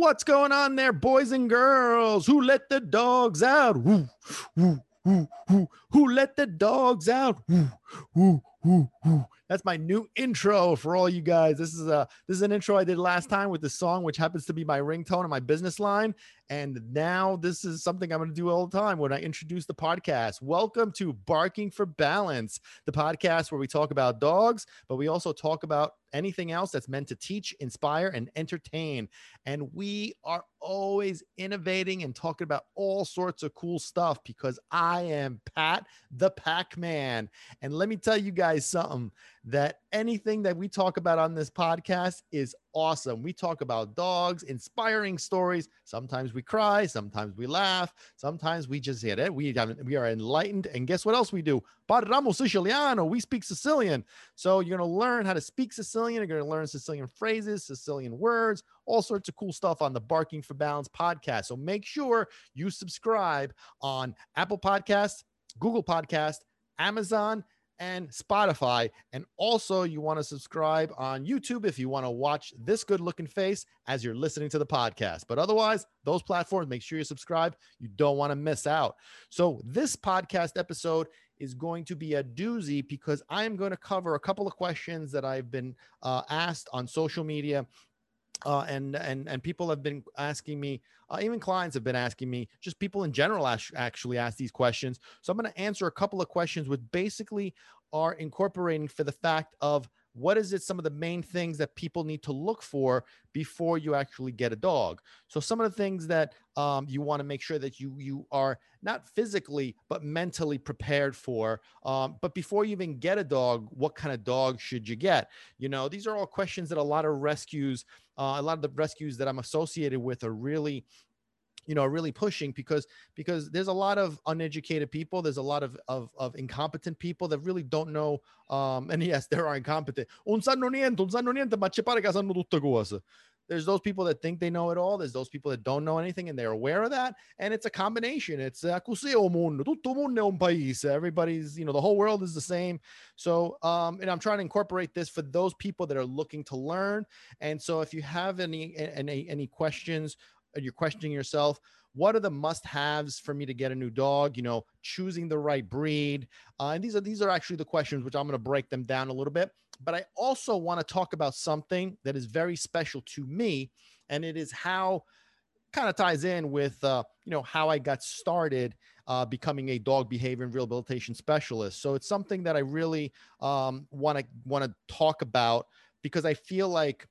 What's going on there, boys and girls? Who let the dogs out? Woo, woo, woo, woo. Who let the dogs out? Woo, woo, woo, woo. That's my new intro for all you guys. This is a this is an intro I did last time with the song, which happens to be my ringtone and my business line. And now this is something I'm going to do all the time when I introduce the podcast. Welcome to Barking for Balance, the podcast where we talk about dogs, but we also talk about anything else that's meant to teach, inspire, and entertain. And we are always innovating and talking about all sorts of cool stuff because I am Pat the Pac Man. And let me tell you guys something that anything that we talk about on this podcast is awesome. We talk about dogs, inspiring stories. Sometimes we cry, sometimes we laugh, sometimes we just hit it. We, we are enlightened. And guess what else we do? Parliamo Siciliano. We speak Sicilian. So you're going to learn how to speak Sicilian. You're going to learn Sicilian phrases, Sicilian words, all sorts of cool stuff on the Barking for Balance podcast. So make sure you subscribe on Apple Podcasts, Google Podcast, Amazon, and Spotify. And also, you want to subscribe on YouTube if you want to watch this good looking face as you're listening to the podcast. But otherwise, those platforms, make sure you subscribe. You don't want to miss out. So, this podcast episode is going to be a doozy because I am going to cover a couple of questions that I've been uh, asked on social media uh, and and and people have been asking me uh, even clients have been asking me just people in general actually ask these questions. So i'm going to answer a couple of questions which basically are incorporating for the fact of what is it some of the main things that people need to look for before you actually get a dog? So some of the things that um, you want to make sure that you you are not physically but mentally prepared for um, but before you even get a dog what kind of dog should you get? You know these are all questions that a lot of rescues uh, a lot of the rescues that i'm associated with are really you know really pushing because because there's a lot of uneducated people there's a lot of of, of incompetent people that really don't know um and yes there are incompetent. Un sanno niente un sanno niente there's those people that think they know it all there's those people that don't know anything and they're aware of that and it's a combination. It's uh, così o mondo tutto mondo un everybody's you know the whole world is the same. So um and i'm trying to incorporate this for those people that are looking to learn. And so if you have any any any questions you're questioning yourself what are the must haves for me to get a new dog? You know choosing the right breed uh, and these are these are actually the questions which i'm going to break them down a little bit. But i also want to talk about something that is very special to me and it is how kind of ties in with uh, you know how i got started uh, becoming a dog behavior and rehabilitation specialist. So it's something that i really want to want to talk about because i feel like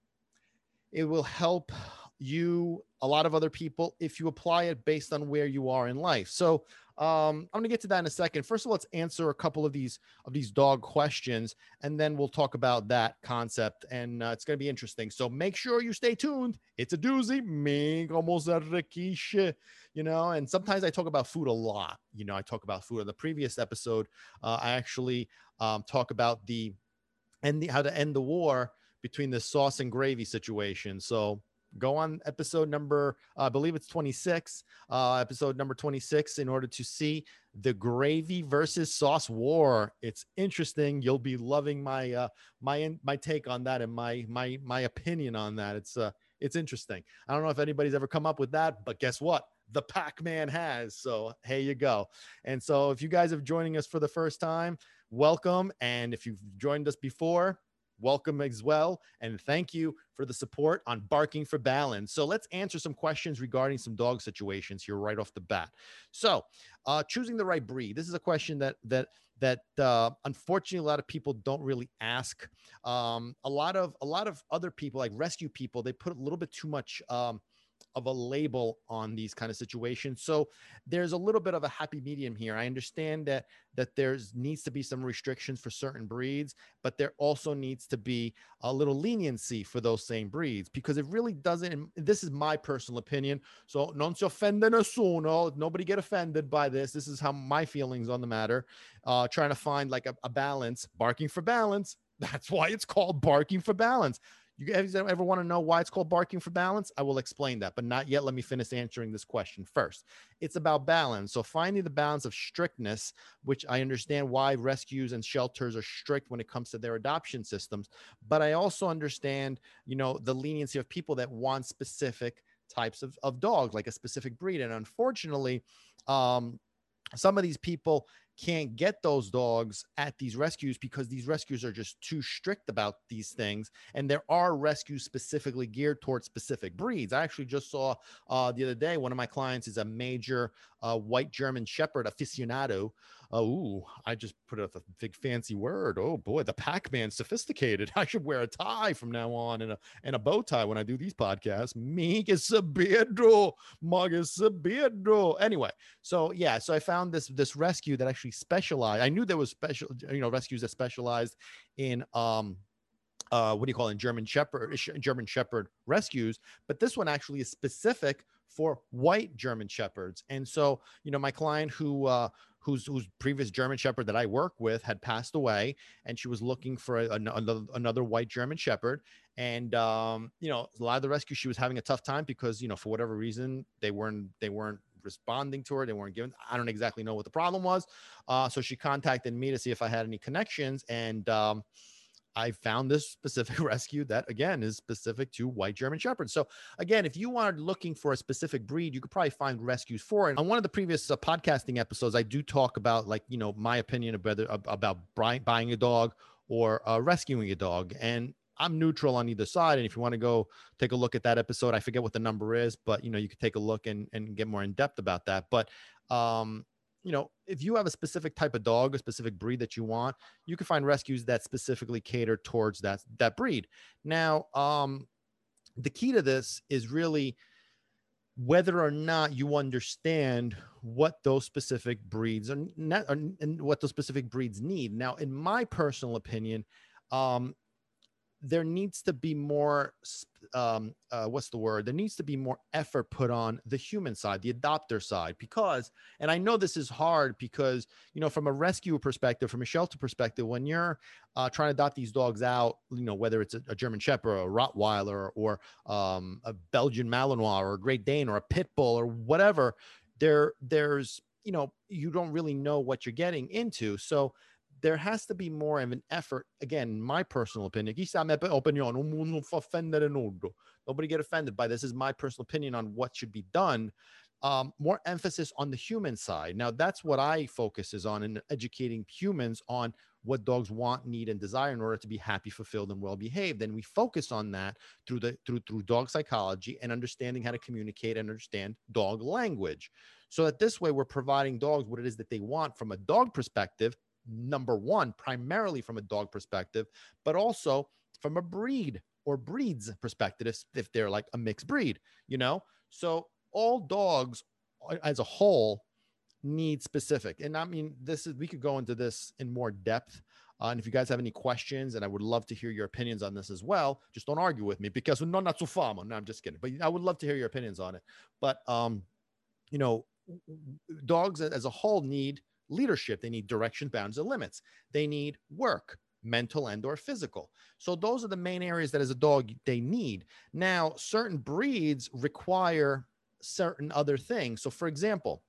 it will help you a lot of other people if you apply it based on where you are in life. So um, i'm going to get to that in a second. First of all let's answer a couple of these of these dog questions and then we'll talk about that concept and uh, it's going to be interesting. So make sure you stay tuned. It's a doozy. Me como you know? And sometimes i talk about food a lot. You know i talk about food. In the previous episode uh, i actually um, talk about the and the, how to end the war between the sauce and gravy situation. So go on episode number uh, i believe it's 26 uh, episode number 26 in order to see the gravy versus sauce war. It's interesting. You'll be loving my uh my my take on that and my my my opinion on that. It's uh it's interesting. I don't know if anybody's ever come up with that but guess what? The pac-man has. So here you go. And so if you guys are joining us for the first time welcome. And if you've joined us before welcome as well. And thank you for the support on Barking for Balance. So let's answer some questions regarding some dog situations here right off the bat. So, uh, choosing the right breed. This is a question that that that uh, unfortunately a lot of people don't really ask. Um, a lot of a lot of other people, like rescue people, they put a little bit too much. Um, of a label on these kind of situations. So there's a little bit of a happy medium here. I understand that that there's needs to be some restrictions for certain breeds, but there also needs to be a little leniency for those same breeds because it really doesn't. This is my personal opinion. So non si offende nessuno. Nobody get offended by this. This is how my feelings on the matter. Uh, trying to find like a, a balance, barking for balance. That's why it's called barking for balance. You guys ever want to know why it's called barking for balance? I will explain that, but not yet. Let me finish answering this question first. It's about balance. So finding the balance of strictness, which I understand why rescues and shelters are strict when it comes to their adoption systems, but I also understand, you know, the leniency of people that want specific types of, of dogs, like a specific breed. And unfortunately, um, some of these people can't get those dogs at these rescues because these rescues are just too strict about these things. And there are rescues specifically geared towards specific breeds. I actually just saw uh, the other day one of my clients is a major uh, white German Shepherd aficionado oh, I just put out a big fancy word. Oh boy, the Pac-Man sophisticated. I should wear a tie from now on and a and a bow tie when I do these podcasts. Me que sabido, maga sabido. Anyway, so yeah, so I found this this rescue that actually specialized. I knew there was special, you know, rescues that specialized in um uh, what do you call it? German Shepherd, German Shepherd rescues, but this one actually is specific for white German Shepherds. And so, you know, my client who uh, whose whose previous German Shepherd that I work with had passed away, and she was looking for a, another another white German Shepherd. And um, you know, a lot of the rescue she was having a tough time because you know for whatever reason they weren't they weren't responding to her. They weren't giving. I don't exactly know what the problem was. Uh, so she contacted me to see if I had any connections, and um, I found this specific rescue that again is specific to white German Shepherds. So again, if you are looking for a specific breed, you could probably find rescues for it. On one of the previous uh, podcasting episodes, I do talk about like you know my opinion whether about buying a dog or uh, rescuing a dog, and I'm neutral on either side. And if you want to go take a look at that episode, I forget what the number is, but you know you could take a look and and get more in depth about that. But um, you know, if you have a specific type of dog, a specific breed that you want, you can find rescues that specifically cater towards that that breed. Now, um, the key to this is really whether or not you understand what those specific breeds are, not, and what those specific breeds need. Now, in my personal opinion, um, there needs to be more um, uh, what's the word? There needs to be more effort put on the human side the adopter side because and i know this is hard because you know from a rescue perspective from a shelter perspective when you're uh, trying to adopt these dogs out you know whether it's a, a german shepherd or a rottweiler or um, a belgian malinois or a great dane or a pit bull or whatever there there's you know you don't really know what you're getting into. So there has to be more of an effort. Again, my personal opinion. Nobody get offended by this. this is my personal opinion on what should be done. Um, more emphasis on the human side. Now, that's what I focus is on in educating humans on what dogs want, need, and desire in order to be happy, fulfilled, and well behaved. And we focus on that through the through through dog psychology and understanding how to communicate and understand dog language. So that this way we're providing dogs what it is that they want from a dog perspective number one, primarily from a dog perspective, but also from a breed or breeds perspective, if, they're like a mixed breed, you know? So all dogs as a whole need specific. And I mean, this is, we could go into this in more depth. Uh, and if you guys have any questions, and I would love to hear your opinions on this as well, just don't argue with me because no, not so famo. No, I'm just kidding. But I would love to hear your opinions on it. But, um, you know, dogs as a whole need leadership. They need direction bounds and limits. They need work mental and or physical. So those are the main areas that as a dog they need. Now certain breeds require certain other things. So for example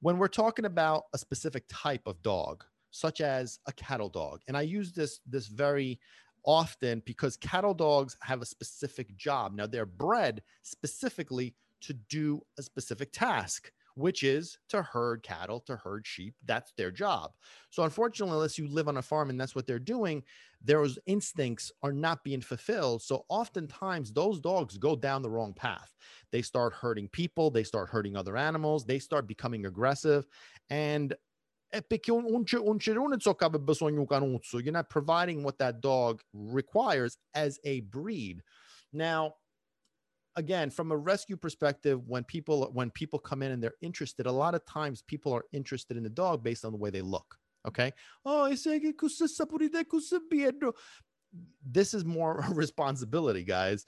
when we're talking about a specific type of dog such as a cattle dog and i use this this very often because cattle dogs have a specific job. Now they're bred specifically to do a specific task which is to herd cattle, to herd sheep. That's their job. So, unfortunately, unless you live on a farm and that's what they're doing, those instincts are not being fulfilled. So, oftentimes, those dogs go down the wrong path. They start hurting people, they start hurting other animals, they start becoming aggressive. And eh, you're not providing what that dog requires as a breed. Now, again from a rescue perspective when people when people come in and they're interested a lot of times people are interested in the dog based on the way they look okay? Oh this is more responsibility guys.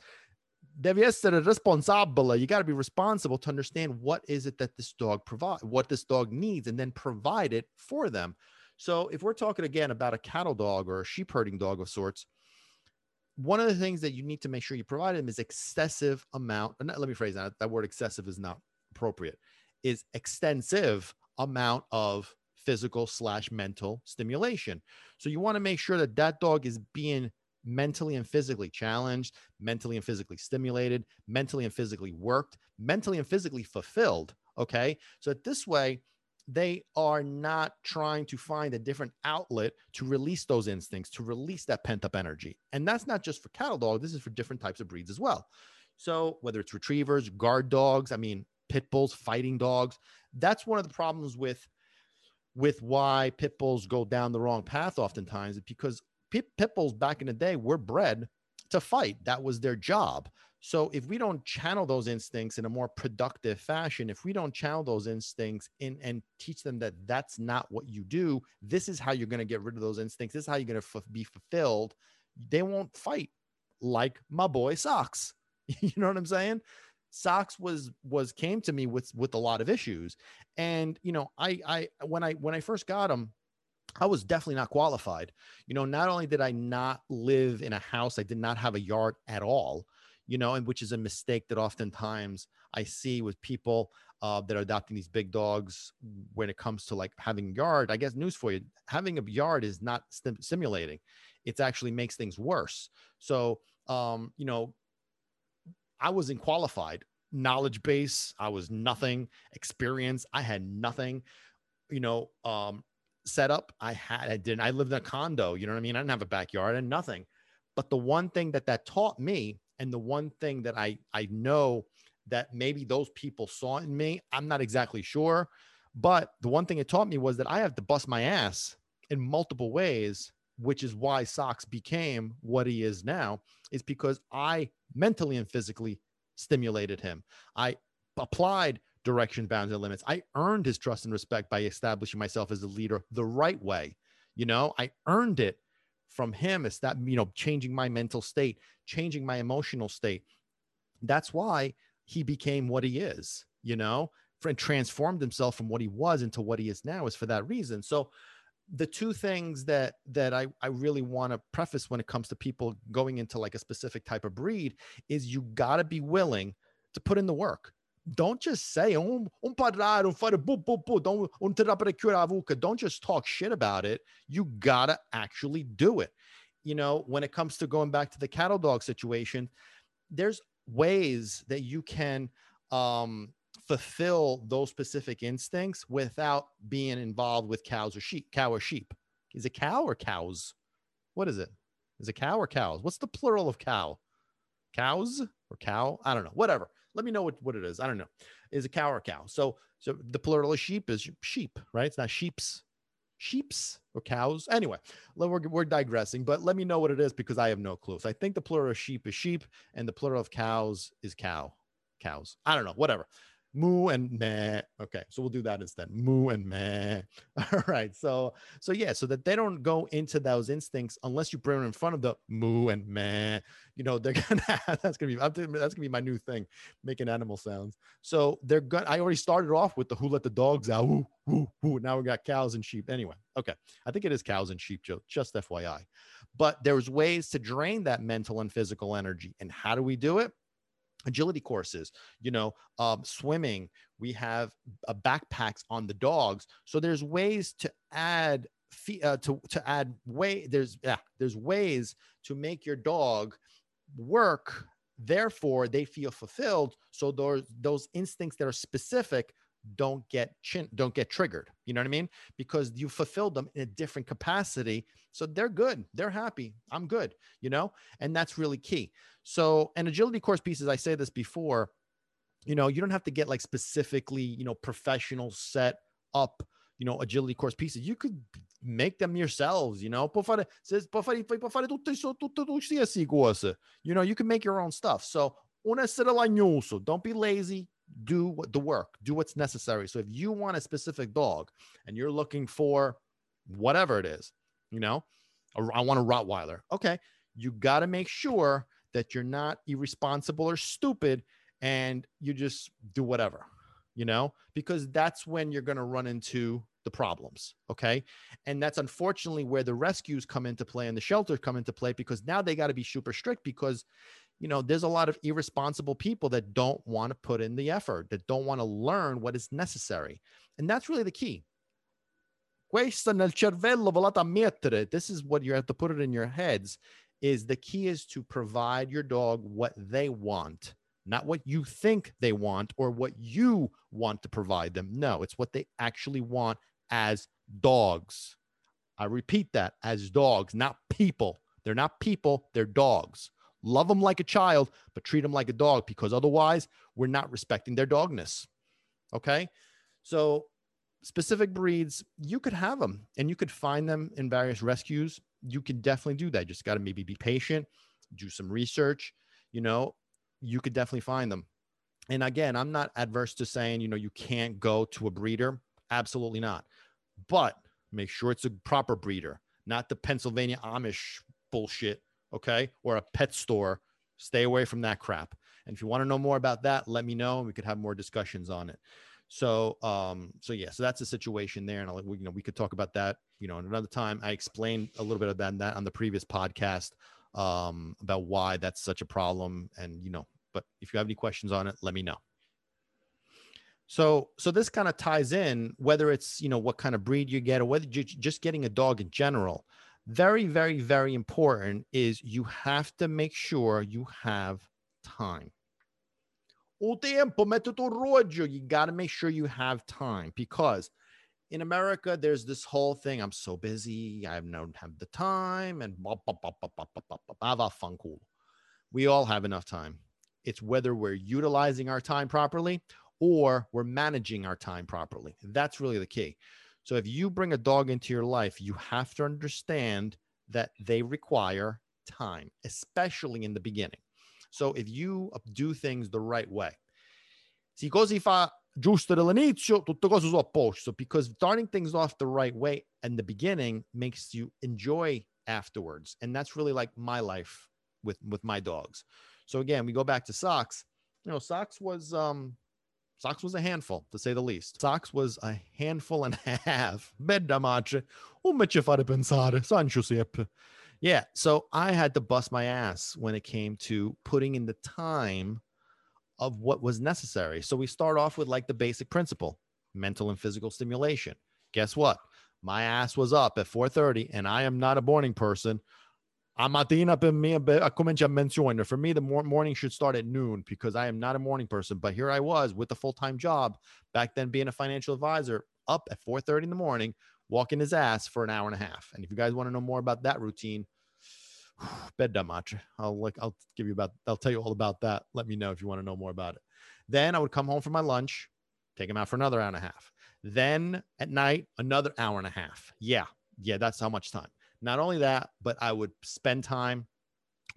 Devi essere responsabile you got to be responsible to understand what is it that this dog provide what this dog needs and then provide it for them. So if we're talking again about a cattle dog or a sheep herding dog of sorts one of the things that you need to make sure you provide them is excessive amount. Let me phrase that. That word excessive is not appropriate. Is extensive amount of physical slash mental stimulation. So you want to make sure that that dog is being mentally and physically challenged, mentally and physically stimulated, mentally and physically worked, mentally and physically fulfilled. Okay. So that this way, they are not trying to find a different outlet to release those instincts, to release that pent up energy. And that's not just for cattle dog, this is for different types of breeds as well. So, whether it's retrievers, guard dogs, I mean, pit bulls, fighting dogs, that's one of the problems with with why pit bulls go down the wrong path oftentimes because pit, pit bulls back in the day were bred to fight. That was their job. So if we don't channel those instincts in a more productive fashion, if we don't channel those instincts in and teach them that that's not what you do, this is how you're going to get rid of those instincts. This is how you're going to f- be fulfilled. They won't fight like my boy Socks. you know what I'm saying? Socks was was came to me with with a lot of issues, and you know I I when I when I first got him, I was definitely not qualified. You know, not only did I not live in a house, I did not have a yard at all you know, and which is a mistake that oftentimes I see with people uh, that are adopting these big dogs when it comes to like having yard. I guess news for you: having a yard is not st- stimulating; it actually makes things worse. So, um, you know, I wasn't qualified. Knowledge base, I was nothing. Experience, I had nothing. You know, um, set up. I had. I didn't. I lived in a condo. You know what I mean? I didn't have a backyard and nothing. But the one thing that that taught me and the one thing that I I know that maybe those people saw in me, I'm not exactly sure, but the one thing it taught me was that I have to bust my ass in multiple ways, which is why Socks became what he is now, is because I mentally and physically stimulated him. I applied direction, bounds, and limits. I earned his trust and respect by establishing myself as a leader the right way. You know, I earned it from him It's that you know changing my mental state changing my emotional state that's why he became what he is you know and transformed himself from what he was into what he is now is for that reason so the two things that that I, I really want to preface when it comes to people going into like a specific type of breed is you got to be willing to put in the work don't just say um, um parar, um fare bu bu bu, don't um. Don't just talk shit about it. You gotta actually do it. You know, when it comes to going back to the cattle dog situation, there's ways that you can um fulfill those specific instincts without being involved with cows or sheep, cow or sheep. Is it cow or cows? What is it? Is it cow or cows? What's the plural of cow? Cows or cow? I don't know. Whatever let me know what, what it is. I don't know. Is a cow or cow? So so the plural of sheep is sheep, right? It's not sheeps, sheeps or cows. Anyway, we're, we're digressing, but let me know what it is because I have no clue. So I think the plural of sheep is sheep and the plural of cows is cow, cows. I don't know, whatever moo and meh. Okay, so we'll do that instead. Moo and meh. All right. So so yeah, so that they don't go into those instincts unless you bring them in front of the moo and meh. You know they're gonna that's gonna be that's gonna be my new thing, making animal sounds. So they're gonna. I already started off with the who let the dogs out. Woo woo woo. Now we got cows and sheep. Anyway, okay. I think it is cows and sheep, Joe. Just FYI. But there's ways to drain that mental and physical energy. And how do we do it? Agility courses you know um, swimming we have uh, backpacks on the dogs. So there's ways to add uh, to to add way there's yeah there's ways to make your dog work therefore they feel fulfilled. So those those instincts that are specific don't get chin don't get triggered. You know what i mean? Because you fulfilled them in a different capacity. So they're good. They're happy. I'm good you know? And that's really key so an agility course piece, as i say this before you know you don't have to get like specifically you know professional set up you know agility course pieces you could make them yourselves you know you know you can make your own stuff so don't be lazy do the work, do what's necessary. So if you want a specific dog and you're looking for whatever it is, you know, I want a Rottweiler. Okay. You got to make sure that you're not irresponsible or stupid and you just do whatever, you know, because that's when you're going to run into the problems. Okay. And that's unfortunately where the rescues come into play and the shelters come into play because now they got to be super strict because you know, there's a lot of irresponsible people that don't want to put in the effort, that don't want to learn what is necessary. And that's really the key. Questa nel cervello volate ammettere. This is what you have to put it in your heads is the key is to provide your dog what they want, not what you think they want or what you want to provide them. No, it's what they actually want as dogs. I repeat that as dogs, not people. They're not people, they're dogs. Love them like a child, but treat them like a dog because otherwise we're not respecting their dogness. Okay. So, specific breeds, you could have them and you could find them in various rescues. You can definitely do that. Just got to maybe be patient, do some research. You know, you could definitely find them. And again, I'm not adverse to saying, you know, you can't go to a breeder. Absolutely not. But make sure it's a proper breeder, not the Pennsylvania Amish bullshit okay, or a pet store, stay away from that crap. And if you want to know more about that, let me know and we could have more discussions on it. So, um, so yeah, so that's the situation there, and I'll, you know, we could talk about that, you know, another time. I explained a little bit about that on the previous podcast, um, about why that's such a problem, and you know, but if you have any questions on it, let me know. So, so this kind of ties in whether it's you know what kind of breed you get or whether you're just getting a dog in general very, very, very important is you have to make sure you have time. O tempo, método rojo. You got to make sure you have time because in America, there's this whole thing. I'm so busy. I don't have the time. And we all have enough time. It's whether we're utilizing our time properly or we're managing our time properly. That's really the key. So if you bring a dog into your life, you have to understand that they require time, especially in the beginning. So if you do things the right way, si così fa giusto dall'inizio, tutte cose sono a posto because starting things off the right way in the beginning makes you enjoy afterwards. And that's really like my life with with my dogs. So again, we go back to socks. You know, socks was um Socks was a handful, to say the least. Socks was a handful and a half. Bella madre, un me ci fare pensare, San Giuseppe. Yeah, so I had to bust my ass when it came to putting in the time of what was necessary. So we start off with like the basic principle, mental and physical stimulation. Guess what? My ass was up at 4:30 and I am not a morning person. A mattina per me, comincia a menzione. For me, the morning should start at noon because I am not a morning person. But here I was with a full time job back then, being a financial advisor, up at 4:30 in the morning, walking his ass for an hour and a half. And if you guys want to know more about that routine, bed much. I'll like I'll give you about I'll tell you all about that. Let me know if you want to know more about it. Then I would come home for my lunch, take him out for another hour and a half. Then at night, another hour and a half. Yeah, yeah, that's how much time. Not only that, but I would spend time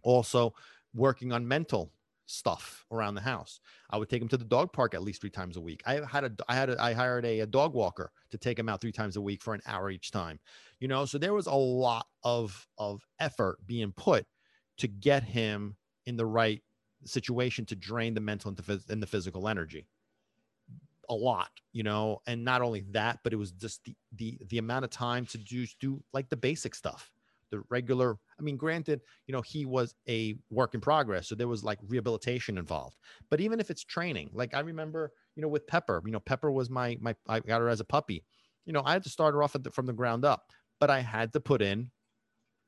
also working on mental stuff around the house. I would take him to the dog park at least three times a week. I had a, I had a, I hired a, a dog walker to take him out three times a week for an hour each time. You know, so there was a lot of of effort being put to get him in the right situation to drain the mental and the, and the physical energy a lot, you know, and not only that, but it was just the the the amount of time to do do like the basic stuff, the regular. I mean, granted, you know, he was a work in progress, so there was like rehabilitation involved. But even if it's training, like I remember, you know, with Pepper, you know, Pepper was my my I got her as a puppy. You know, I had to start her off the, from the ground up, but I had to put in,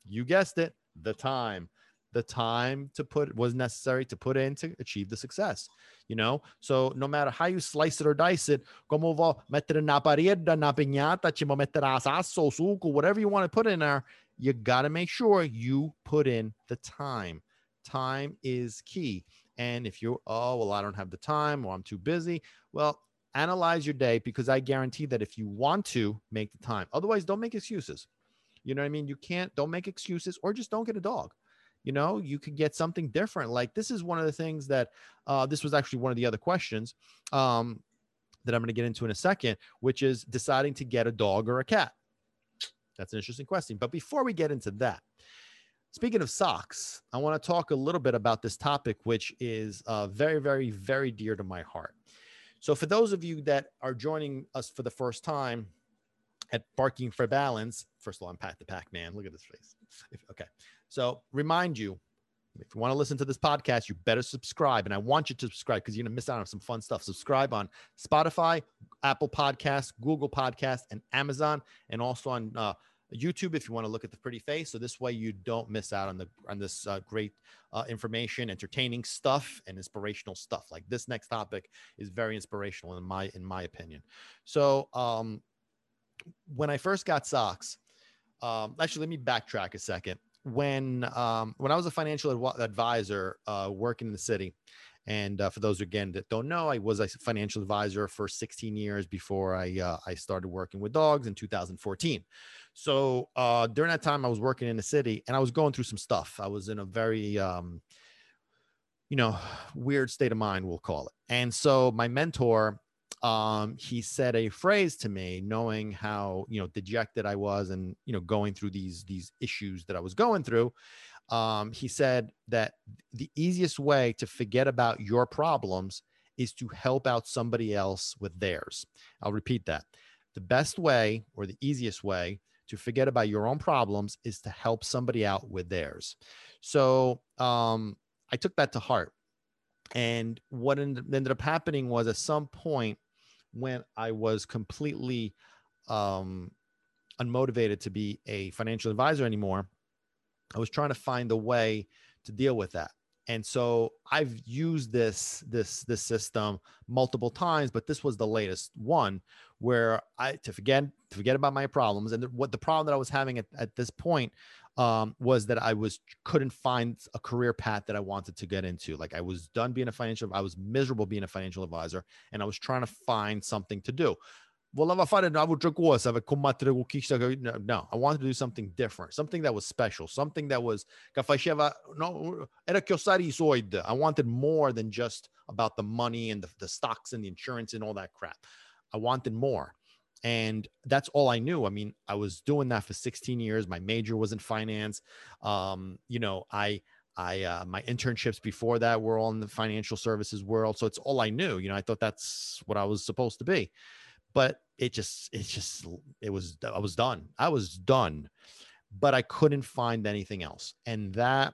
you guessed it, the time the time to put was necessary to put in to achieve the success. You know, so no matter how you slice it or dice it, como vou mettere na parede, na piñata, ci mettere sasso, suco, whatever you want to put in there, you got to make sure you put in the time. Time is key. And if you're, oh, well, I don't have the time or I'm too busy, well, analyze your day because I guarantee that if you want to make the time, otherwise, don't make excuses. You know what I mean? You can't, don't make excuses or just don't get a dog you know you could get something different like this is one of the things that uh, this was actually one of the other questions um, that i'm going to get into in a second which is deciding to get a dog or a cat that's an interesting question. But before we get into that speaking of socks i want to talk a little bit about this topic which is uh, very very very dear to my heart. So for those of you that are joining us for the first time at barking for balance first of all i'm pat the pack man look at this face. Okay. So remind you, if you want to listen to this podcast, you better subscribe. And I want you to subscribe because you're going to miss out on some fun stuff. Subscribe on Spotify, Apple Podcasts, Google Podcasts, and Amazon, and also on uh, YouTube if you want to look at the pretty face. So this way you don't miss out on the on this uh, great uh, information, entertaining stuff, and inspirational stuff. Like this next topic is very inspirational in my in my opinion. So um, when I first got socks, um, actually let me backtrack a second. When um, when I was a financial advisor uh, working in the city, and uh, for those again that don't know, I was a financial advisor for 16 years before I uh, I started working with dogs in 2014. So uh, during that time, I was working in the city and I was going through some stuff. I was in a very um, you know weird state of mind, we'll call it. And so my mentor, um, he said a phrase to me, knowing how you know dejected I was and you know going through these these issues that I was going through um, he said that the easiest way to forget about your problems is to help out somebody else with theirs. I'll repeat that. The best way or the easiest way to forget about your own problems is to help somebody out with theirs. So um, I took that to heart. And what ended up happening was at some point when I was completely um, unmotivated to be a financial advisor anymore, I was trying to find a way to deal with that. And so I've used this this this system multiple times, but this was the latest one where I to forget to forget about my problems. And what the problem that I was having at, at this point um, was that I was couldn't find a career path that I wanted to get into. Like I was done being a financial, I was miserable being a financial advisor, and I was trying to find something to do con chi no, I wanted to do something different, something that was special, something that was no, i. I wanted more than just about the money and the, the stocks and the insurance and all that crap. I wanted more. And that's all I knew. I mean, I was doing that for 16 years. My major was in finance. Um, you know, I I uh, my internships before that were all in the financial services world, so it's all I knew. You know, I thought that's what I was supposed to be but it just it just it was i was done i was done but i couldn't find anything else and that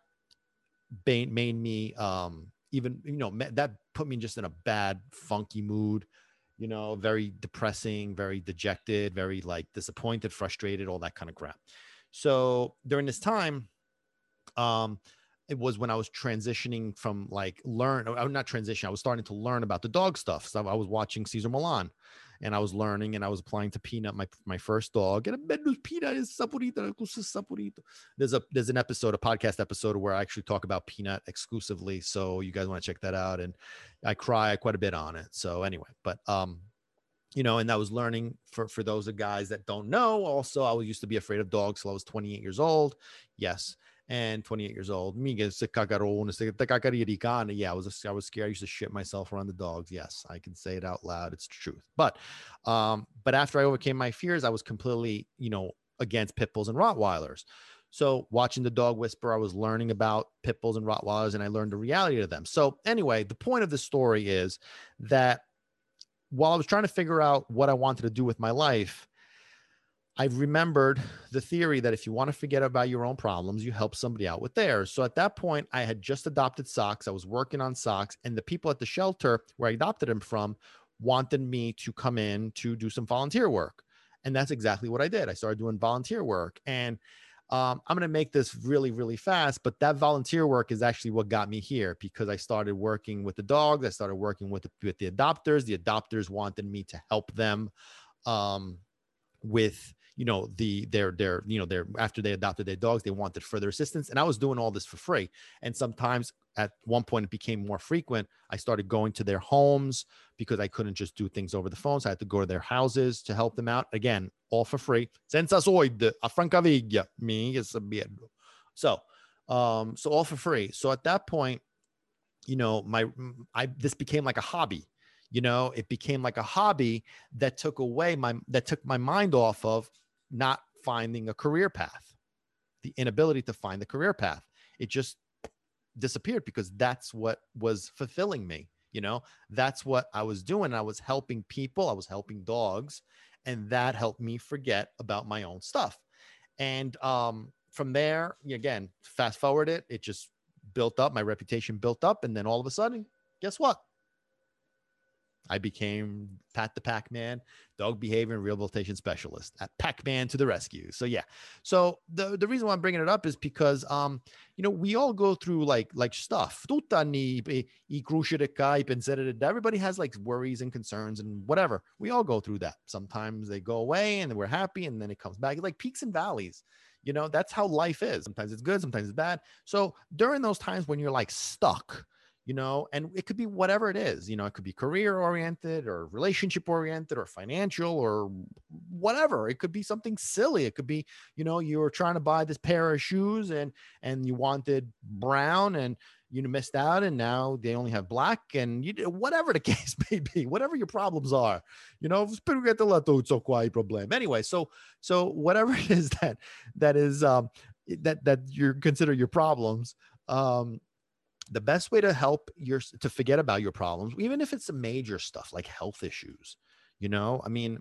made me um even you know that put me just in a bad funky mood you know very depressing very dejected very like disappointed frustrated all that kind of crap so during this time um it was when I was transitioning from like learn, I'm uh, not transition. I was starting to learn about the dog stuff. So I was watching Cesar Millan and I was learning and I was applying to Peanut, my my first dog. And a menu Peanut is saporito, saporito. There's a there's an episode, a podcast episode where I actually talk about Peanut exclusively. So you guys want to check that out. And I cry quite a bit on it. So anyway, but um, you know, and that was learning for for those of guys that don't know. Also, I was used to be afraid of dogs till I was 28 years old. Yes, and 28 years old. Miga se cagarone, se cacariricana. Yeah, I was I was scared. I used to shit myself around the dogs. Yes, I can say it out loud. It's truth. But um, but after I overcame my fears, I was completely, you know, against pit bulls and Rottweilers. So watching the dog whisper, I was learning about pit bulls and Rottweilers, and I learned the reality of them. So anyway, the point of the story is that while I was trying to figure out what I wanted to do with my life, I remembered the theory that if you want to forget about your own problems, you help somebody out with theirs. So at that point, I had just adopted socks. I was working on socks, and the people at the shelter where I adopted them from wanted me to come in to do some volunteer work. And that's exactly what I did. I started doing volunteer work. And um, I'm going to make this really, really fast, but that volunteer work is actually what got me here because I started working with the dogs. I started working with the, with the adopters. The adopters wanted me to help them um, with you know the their their you know their after they adopted their dogs they wanted further assistance and i was doing all this for free. And sometimes at one point it became more frequent. I started going to their homes because i couldn't just do things over the phone so i had to go to their houses to help them out. Again all for free. Senza soldi a francaviglia me is a so um so all for free. So at that point you know my i this became like a hobby you know? It became like a hobby that took away my that took my mind off of not finding a career path, the inability to find the career path. It just disappeared because that's what was fulfilling me. You know, that's what I was doing. I was helping people, I was helping dogs, and that helped me forget about my own stuff. And um, from there, again, fast forward it, it just built up, my reputation built up. And then all of a sudden, guess what? I became Pat the Pac Man, dog behavior and rehabilitation specialist at Pac Man to the rescue. So yeah. So the the reason why I'm bringing it up is because um you know we all go through like like stuff. Everybody has like worries and concerns and whatever. We all go through that. Sometimes they go away and we're happy and then it comes back. Like peaks and valleys. You know that's how life is. Sometimes it's good, sometimes it's bad. So during those times when you're like stuck you know, and it could be whatever it is, you know, it could be career oriented or relationship oriented or financial or whatever. It could be something silly. It could be, you know, you were trying to buy this pair of shoes and and you wanted brown and you missed out and now they only have black and you whatever the case may be, whatever your problems are, you know, get the lato problem. Anyway, so so whatever it is that that is um that that you consider your problems um the best way to help your to forget about your problems even if it's major stuff like health issues you know? I mean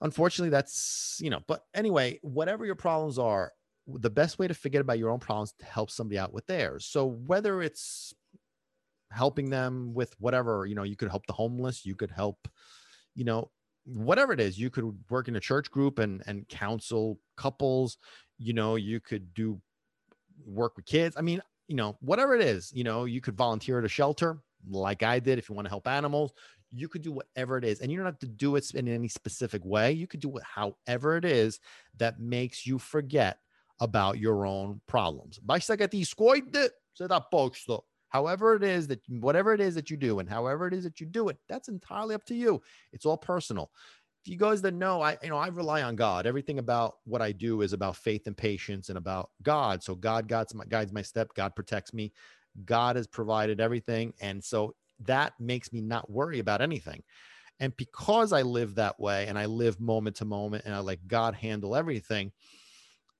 unfortunately that's you know but anyway whatever your problems are the best way to forget about your own problems to help somebody out with theirs. So whether it's helping them with whatever you know you could help the homeless you could help you know whatever it is you could work in a church group and and counsel couples you know you could do work with kids. I mean you know, whatever it is, you know, you could volunteer at a shelter like I did if you want to help animals. You could do whatever it is, and you don't have to do it in any specific way. You could do it however it is that makes you forget about your own problems. However it is that whatever it is that you do and however it is that you do it, that's entirely up to you. It's all personal you guys that know, I you know I rely on God. Everything about what I do is about faith and patience and about God. So God guides my guides my step. God protects me. God has provided everything, and so that makes me not worry about anything. And because I live that way and I live moment to moment and I let God handle everything,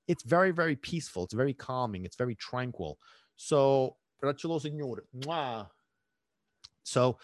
it's very very peaceful. It's very calming. It's very tranquil. So, so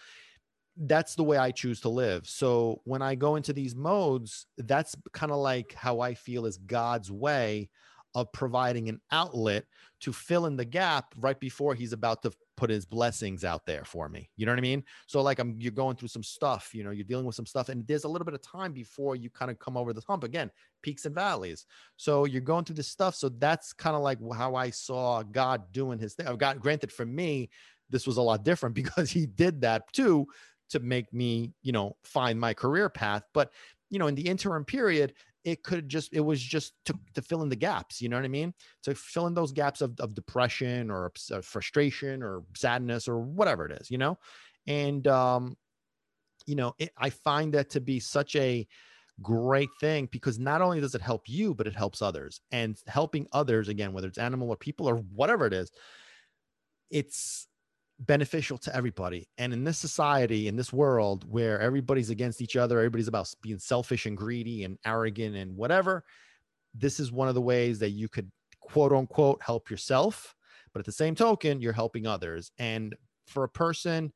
that's the way I choose to live. So when I go into these modes, that's kind of like how I feel is God's way of providing an outlet to fill in the gap right before he's about to put his blessings out there for me. You know what I mean? So like I'm you're going through some stuff, you know, you're dealing with some stuff and there's a little bit of time before you kind of come over the hump again, peaks and valleys. So you're going through this stuff. So that's kind of like how I saw God doing his thing. I've got granted for me this was a lot different because he did that too to make me, you know, find my career path. But, you know, in the interim period, it could just, it was just to, to fill in the gaps, you know what I mean? To fill in those gaps of, of depression or uh, frustration or sadness or whatever it is, you know? And, um, you know, it, I find that to be such a, great thing because not only does it help you, but it helps others. And helping others, again, whether it's animal or people or whatever it is, it's beneficial to everybody. And in this society, in this world where everybody's against each other, everybody's about being selfish and greedy and arrogant and whatever, this is one of the ways that you could quote unquote help yourself. But at the same token, you're helping others. And for a person,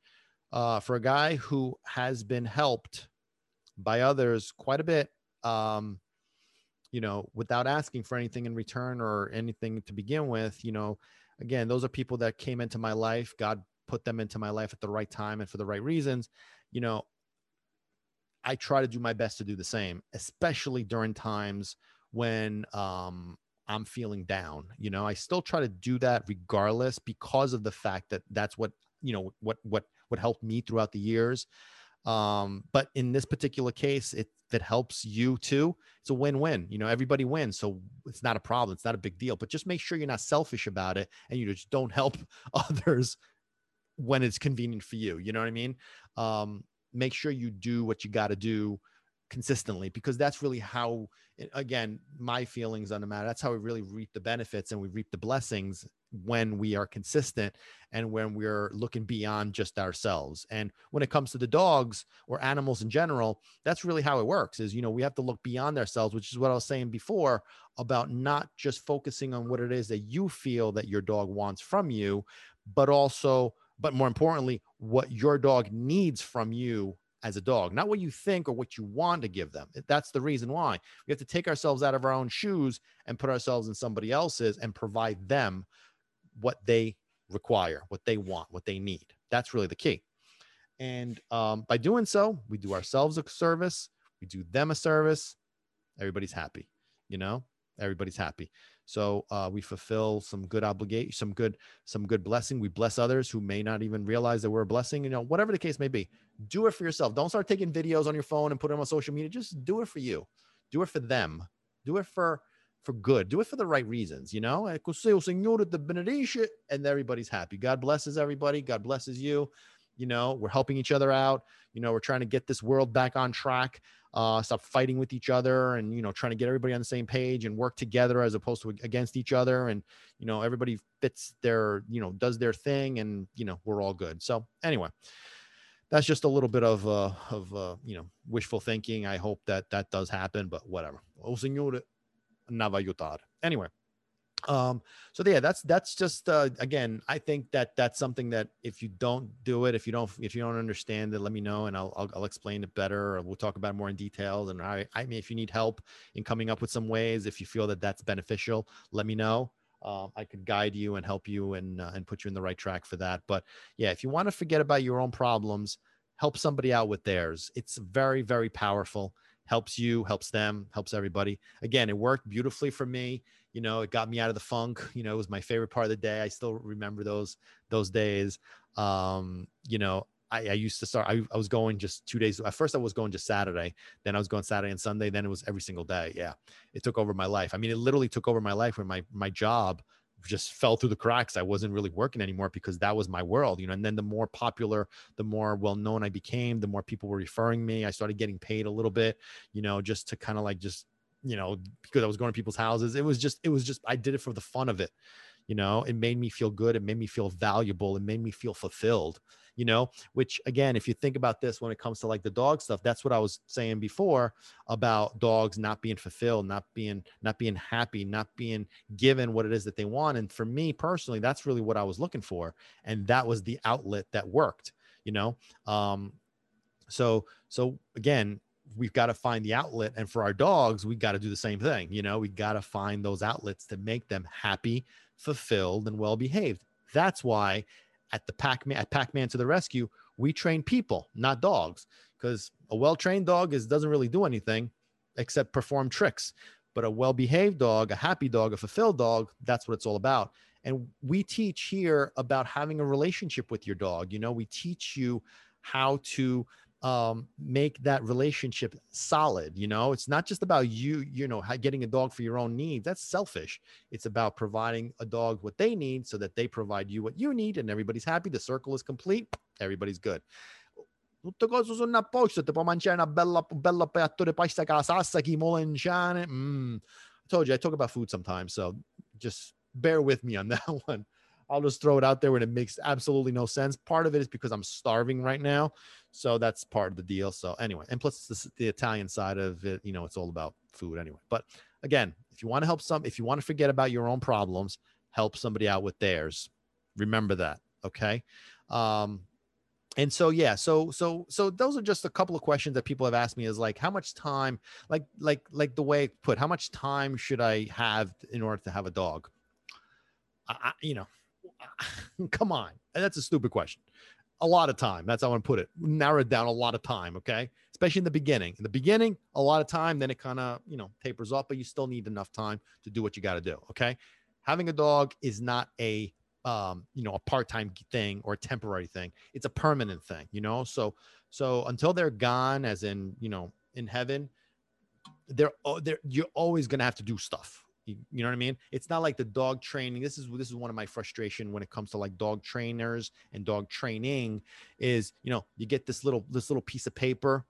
uh, for a guy who has been helped by others quite a bit, um, you know, without asking for anything in return or anything to begin with, you know, again, those are people that came into my life. God put them into my life at the right time and for the right reasons, you know, I try to do my best to do the same, especially during times when um, I'm feeling down. You know, I still try to do that regardless because of the fact that that's what you know what what what helped me throughout the years. Um, but in this particular case, it that helps you too. It's a win-win. You know, everybody wins, so it's not a problem. It's not a big deal. But just make sure you're not selfish about it, and you just don't help others when it's convenient for you. You know what I mean? Um, make sure you do what you got to do consistently because that's really how again my feelings on the matter that's how we really reap the benefits and we reap the blessings when we are consistent and when we're looking beyond just ourselves and when it comes to the dogs or animals in general that's really how it works is you know we have to look beyond ourselves which is what i was saying before about not just focusing on what it is that you feel that your dog wants from you but also but more importantly, what your dog needs from you as a dog, not what you think or what you want to give them. That's the reason why we have to take ourselves out of our own shoes and put ourselves in somebody else's and provide them what they require, what they want, what they need. That's really the key. And um, by doing so, we do ourselves a service, we do them a service. Everybody's happy, you know, everybody's happy. So uh, we fulfill some good obligation, some good, some good blessing. We bless others who may not even realize that we're a blessing. You know, whatever the case may be, do it for yourself. Don't start taking videos on your phone and put them on social media. Just do it for you. Do it for them. Do it for for good. Do it for the right reasons. You know, and everybody's happy. God blesses everybody. God blesses you. You know, we're helping each other out. You know, we're trying to get this world back on track uh, stop fighting with each other and you know trying to get everybody on the same page and work together as opposed to against each other and you know everybody fits their you know does their thing and you know we're all good. So anyway that's just a little bit of uh of uh you know wishful thinking. I hope that that does happen but whatever. Oh senhor anyway um so yeah that's that's just uh again i think that that's something that if you don't do it if you don't if you don't understand it let me know and i'll i'll, I'll explain it better or we'll talk about it more in detail and i i mean if you need help in coming up with some ways if you feel that that's beneficial let me know um, I could guide you and help you and uh, and put you in the right track for that. But yeah, if you want to forget about your own problems, help somebody out with theirs. It's very very powerful. Helps you, helps them, helps everybody. Again, it worked beautifully for me you know it got me out of the funk you know it was my favorite part of the day i still remember those those days um you know I, I used to start I, I was going just two days at first i was going just saturday then i was going saturday and sunday then it was every single day yeah it took over my life i mean it literally took over my life when my my job just fell through the cracks. I wasn't really working anymore because that was my world, you know. And then the more popular, the more well known I became, the more people were referring me. I started getting paid a little bit, you know, just to kind of like just you know, because I was going to people's houses. It was just, it was just, I did it for the fun of it. You know, it made me feel good. It made me feel valuable. It made me feel fulfilled, you know, which again, if you think about this when it comes to like the dog stuff, that's what I was saying before about dogs not being fulfilled, not being, not being happy, not being given what it is that they want. And for me personally, that's really what I was looking for. And that was the outlet that worked, you know? Um, so, so again, we've got to find the outlet and for our dogs we got to do the same thing you know? We got to find those outlets to make them happy fulfilled and well behaved that's why at the pac-man at pac-man to the rescue we train people not dogs because a well-trained dog is doesn't really do anything except perform tricks. But a well-behaved dog a happy dog a fulfilled dog that's what it's all about. And we teach here about having a relationship with your dog you know? We teach you how to um, make that relationship solid. You know, it's not just about you, you know, getting a dog for your own needs. That's selfish. It's about providing a dog what they need so that they provide you what you need and everybody's happy. The circle is complete. Everybody's good. Tutto questo su una posto, ti può mangiare una bella, bella piatto di pasta con la salsa. Mm. I told you I talk about food sometimes, so just bear with me on that one. I'll just throw it out there when it makes absolutely no sense. Part of it is because I'm starving right now. So that's part of the deal. So anyway, and plus the, the Italian side of it, you know, it's all about food anyway. But again, if you want to help some, if you want to forget about your own problems, help somebody out with theirs. Remember that. Okay. Um, and so yeah so so so those are just a couple of questions that people have asked me is like how much time like like like the way put how much time should i have in order to have a dog I, you know Come on. That's a stupid question. A lot of time. That's how I want to put it. Narrow it down a lot of time. Okay. Especially in the beginning. In the beginning, a lot of time, then it kind of, you know, tapers off, but you still need enough time to do what you got to do. Okay. Having a dog is not a, um, you know, a part-time thing or a temporary thing. It's a permanent thing, you know? So, so until they're gone, as in, you know, in heaven, they're, they're, you're always going to have to do stuff you, you, know what I mean? It's not like the dog training. This is this is one of my frustration when it comes to like dog trainers and dog training is, you know, you get this little this little piece of paper,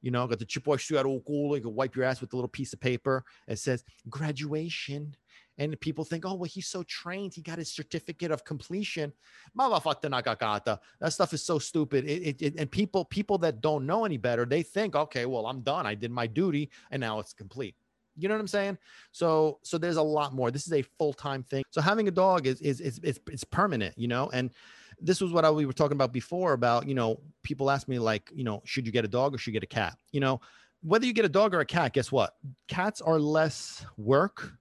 you know, got the chip wash out of cool, you can wipe your ass with a little piece of paper. It says graduation. And people think, oh, well, he's so trained. He got his certificate of completion. That stuff is so stupid. It, it, it, and people, people that don't know any better, they think, okay, well, I'm done. I did my duty and now it's complete. You know what I'm saying? So so there's a lot more. This is a full-time thing. So having a dog is is is it's, it's permanent, you know? And this was what I, we were talking about before about, you know, people ask me like, you know, should you get a dog or should you get a cat? You know, whether you get a dog or a cat, guess what? Cats are less work,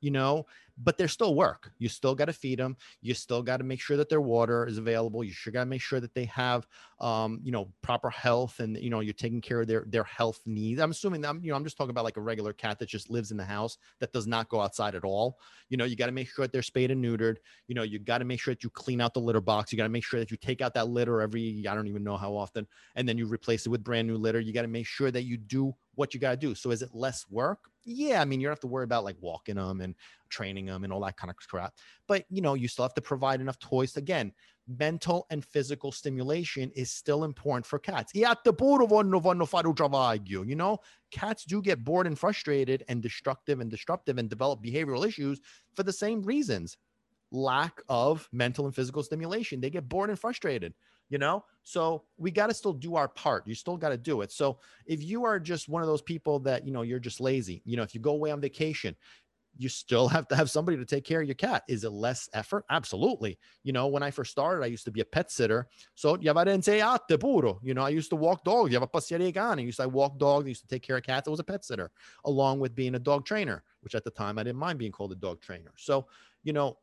you know, but there's still work. You still got to feed them. You still got to make sure that their water is available. You sure got to make sure that they have, um, you know, proper health and you know you're taking care of their their health needs. I'm assuming I'm, you know I'm just talking about like a regular cat that just lives in the house that does not go outside at all. You know, you got to make sure that they're spayed and neutered. You know, you got to make sure that you clean out the litter box. You got to make sure that you take out that litter every I don't even know how often, and then you replace it with brand new litter. You got to make sure that you do what you got to do. So is it less work? Yeah, I mean, you don't have to worry about like walking them and training them and all that kind of crap. But you know, you still have to provide enough toys. Again, mental and physical stimulation is still important for cats. You know, cats do get bored and frustrated and destructive and disruptive and develop behavioral issues for the same reasons. Lack of mental and physical stimulation. They get bored and frustrated you know so we got to still do our part you still got to do it so if you are just one of those people that you know you're just lazy you know if you go away on vacation you still have to have somebody to take care of your cat. Is it less effort? Absolutely. You know, when I first started, I used to be a pet sitter. So you know, I used to walk dogs. You have a passeria I used to walk dogs. I used to take care of cats. I was a pet sitter, along with being a dog trainer, which at the time I didn't mind being called a dog trainer. So, you know,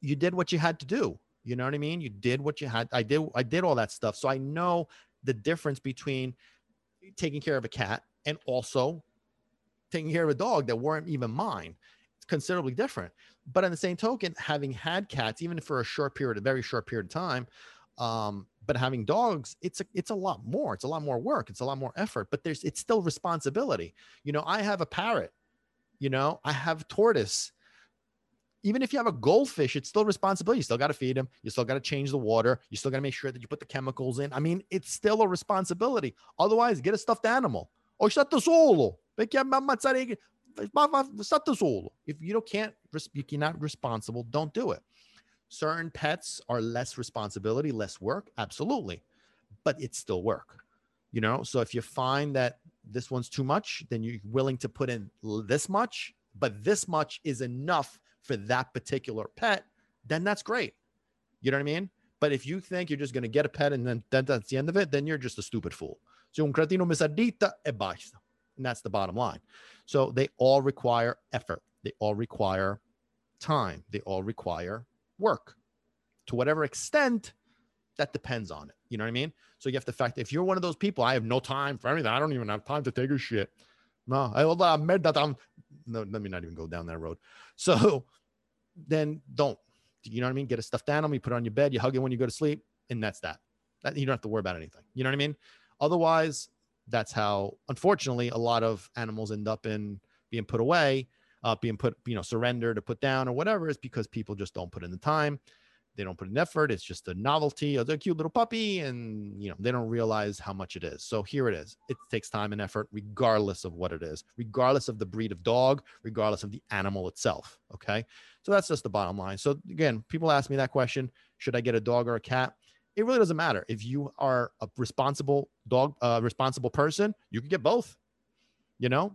you did what you had to do. You know what I mean? You did what you had. I did. I did all that stuff. So I know the difference between taking care of a cat and also taking care of a dog that weren't even mine. It's considerably different. But on the same token, having had cats, even for a short period, a very short period of time, um, but having dogs, it's a, it's a lot more. It's a lot more work. It's a lot more effort. But there's it's still responsibility. You know, I have a parrot. You know, I have tortoise even if you have a goldfish, it's still responsibility. You still got to feed them. You still got to change the water. You still got to make sure that you put the chemicals in. I mean, it's still a responsibility. Otherwise, get a stuffed animal. O state solo. Perché ammazzare state solo. If you don't can't you're not responsible, don't do it. Certain pets are less responsibility, less work, absolutely, but it's still work. You know, so if you find that this one's too much, then you're willing to put in this much, but this much is enough for that particular pet, then that's great. You know what I mean? But if you think you're just going to get a pet and then that's the end of it, then you're just a stupid fool. So un cretino mi e basta. And that's the bottom line. So they all require effort. They all require time. They all require work. To whatever extent, that depends on it. You know what I mean? So you have to fact if you're one of those people, I have no time for anything. I don't even have time to take a shit. No, I admit that I'm no, let me not even go down that road. So then don't, you know what I mean? Get a stuffed animal, you put it on your bed, you hug it when you go to sleep, and that's that. that you don't have to worry about anything. You know what I mean? Otherwise, that's how, unfortunately, a lot of animals end up in being put away, uh, being put, you know, surrendered or put down or whatever, is because people just don't put in the time they don't put an effort. It's just a novelty of the cute little puppy, and you know they don't realize how much it is. So here it is. It takes time and effort, regardless of what it is, regardless of the breed of dog, regardless of the animal itself. Okay, so that's just the bottom line. So again, people ask me that question: Should I get a dog or a cat? It really doesn't matter. If you are a responsible dog, uh, responsible person, you can get both. You know,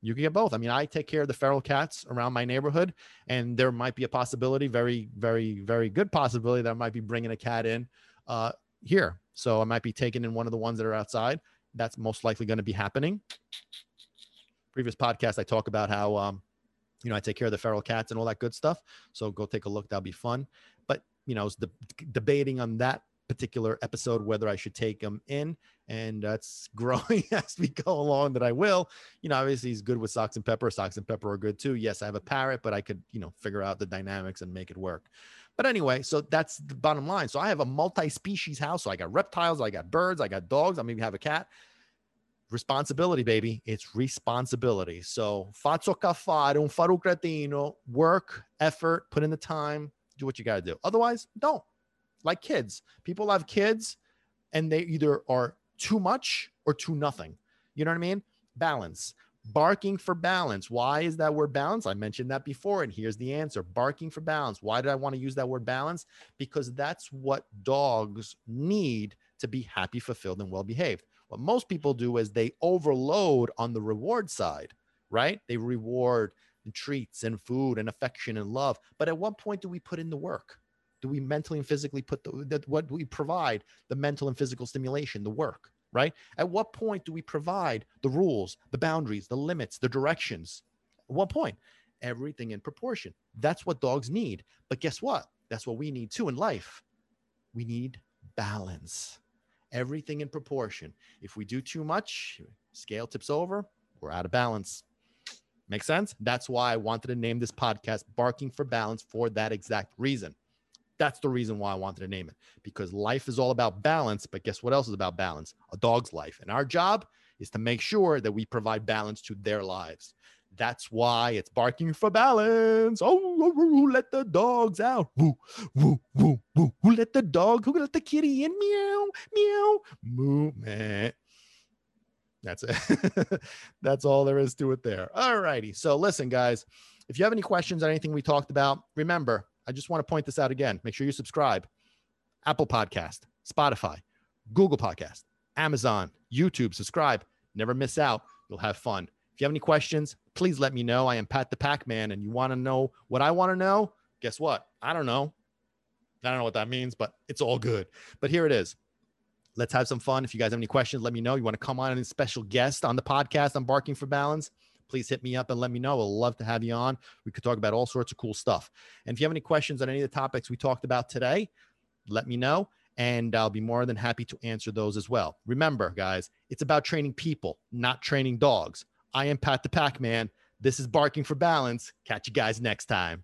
you can get both. I mean, I take care of the feral cats around my neighborhood, and there might be a possibility, very, very, very good possibility that I might be bringing a cat in uh, here. So I might be taking in one of the ones that are outside. That's most likely going to be happening. Previous podcast, I talk about how, um, you know, I take care of the feral cats and all that good stuff. So go take a look. That'll be fun. But you know, I was de- debating on that particular episode whether I should take him in, and that's growing as we go along. That I will. You know, obviously he's good with socks and pepper. Socks and pepper are good too. Yes, I have a parrot, but I could you know figure out the dynamics and make it work. But anyway, so that's the bottom line. So I have a multi-species house. So I got reptiles, I got birds, I got dogs. I maybe have a cat. Responsibility, baby. It's responsibility. So faccio caffare, un faro cretino, work, effort, put in the time, do what you got to do. Otherwise, don't like kids. People have kids and they either are too much or too nothing. You know what I mean? Balance. Barking for balance. Why is that word balance? I mentioned that before, and here's the answer barking for balance. Why did I want to use that word balance? Because that's what dogs need to be happy, fulfilled, and well behaved. What most people do is they overload on the reward side, right? They reward treats and food and affection and love. But at what point do we put in the work? Do we mentally and physically put the that what do we provide the mental and physical stimulation the work right at what point do we provide the rules the boundaries the limits the directions at what point everything in proportion. That's what dogs need. But guess what? That's what we need too in life. We need balance. Everything in proportion. If we do too much, scale tips over, we're out of balance. Make sense? That's why I wanted to name this podcast Barking for Balance for that exact reason. That's the reason why I wanted to name it because life is all about balance. But guess what else is about balance? A dog's life. And our job is to make sure that we provide balance to their lives. That's why it's barking for balance. Oh, oh, oh who let the dogs out? Woo, woo, woo, woo. Who let the dog? Who let the kitty in? Meow, meow, moo, man. That's it. That's all there is to it there. All righty. So listen, guys, if you have any questions on anything we talked about, remember, I just want to point this out again. Make sure you subscribe. Apple Podcast, Spotify, Google Podcast, Amazon, YouTube, subscribe. Never miss out. You'll have fun. If you have any questions, please let me know. I am Pat the Pac Man, and you want to know what I want to know? Guess what? I don't know. I don't know what that means, but it's all good. But here it is. Let's have some fun. If you guys have any questions, let me know. You want to come on and special guest on the podcast on Barking for Balance? Please hit me up and let me know. I'd love to have you on. We could talk about all sorts of cool stuff. And if you have any questions on any of the topics we talked about today, let me know and I'll be more than happy to answer those as well. Remember, guys, it's about training people, not training dogs. I am Pat the Pac Man. This is Barking for Balance. Catch you guys next time.